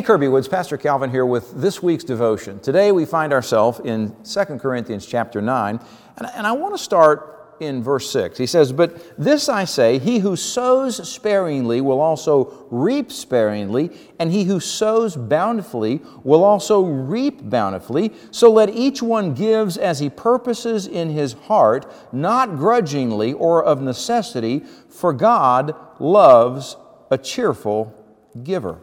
Hey, Kirby Woods, Pastor Calvin here with this week's devotion. Today we find ourselves in 2 Corinthians chapter 9, and, I want to start in verse 6. He says, But this I say, he who sows sparingly will also reap sparingly, and he who sows bountifully will also reap bountifully. So let each one gives as he purposes in his heart, not grudgingly or of necessity, for God loves a cheerful giver.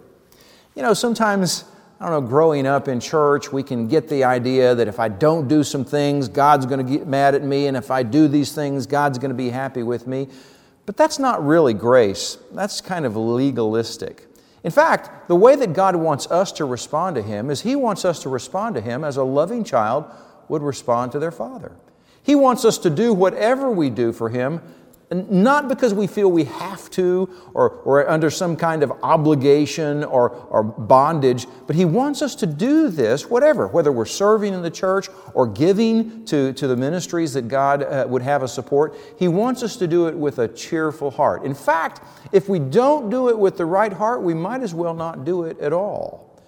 You know, sometimes, I don't know, growing up in church, we can get the idea that if I don't do some things, God's going to get mad at me, and if I do these things, God's going to be happy with me. But that's not really grace. That's kind of legalistic. In fact, the way that God wants us to respond to Him is He wants us to respond to Him as a loving child would respond to their father. He wants us to do whatever we do for Him not because we feel we have to or, under some kind of obligation or, or bondage, but He wants us to do this, whatever, whether we're serving in the church or giving to, to the ministries that God uh, would have us support. He wants us to do it with a cheerful heart. In fact, if we don't do it with the right heart, we might as well not do it at all.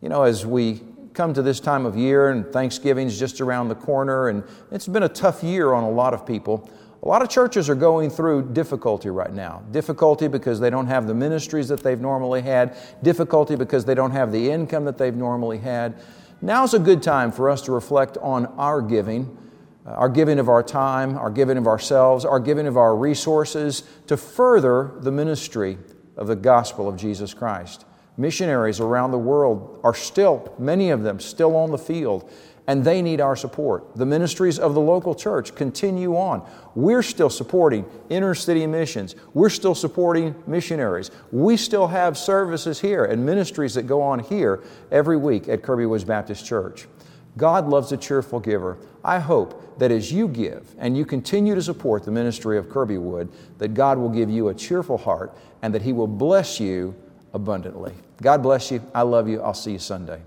You know, as we come to this time of year and Thanksgiving's just around the corner, and it's been a tough year on a lot of people. A lot of churches are going through difficulty right now. Difficulty because they don't have the ministries that they've normally had, difficulty because they don't have the income that they've normally had. Now's a good time for us to reflect on our giving, uh, our giving of our time, our giving of ourselves, our giving of our resources to further the ministry of the gospel of Jesus Christ. Missionaries around the world are still, many of them, still on the field and they need our support. The ministries of the local church continue on. We're still supporting inner city missions. We're still supporting missionaries. We still have services here and ministries that go on here every week at Kirby Woods Baptist Church. God loves a cheerful giver. I hope that as you give and you continue to support the ministry of Kirby Wood, that God will give you a cheerful heart and that He will bless you abundantly. God bless you. I love you. I'll see you Sunday.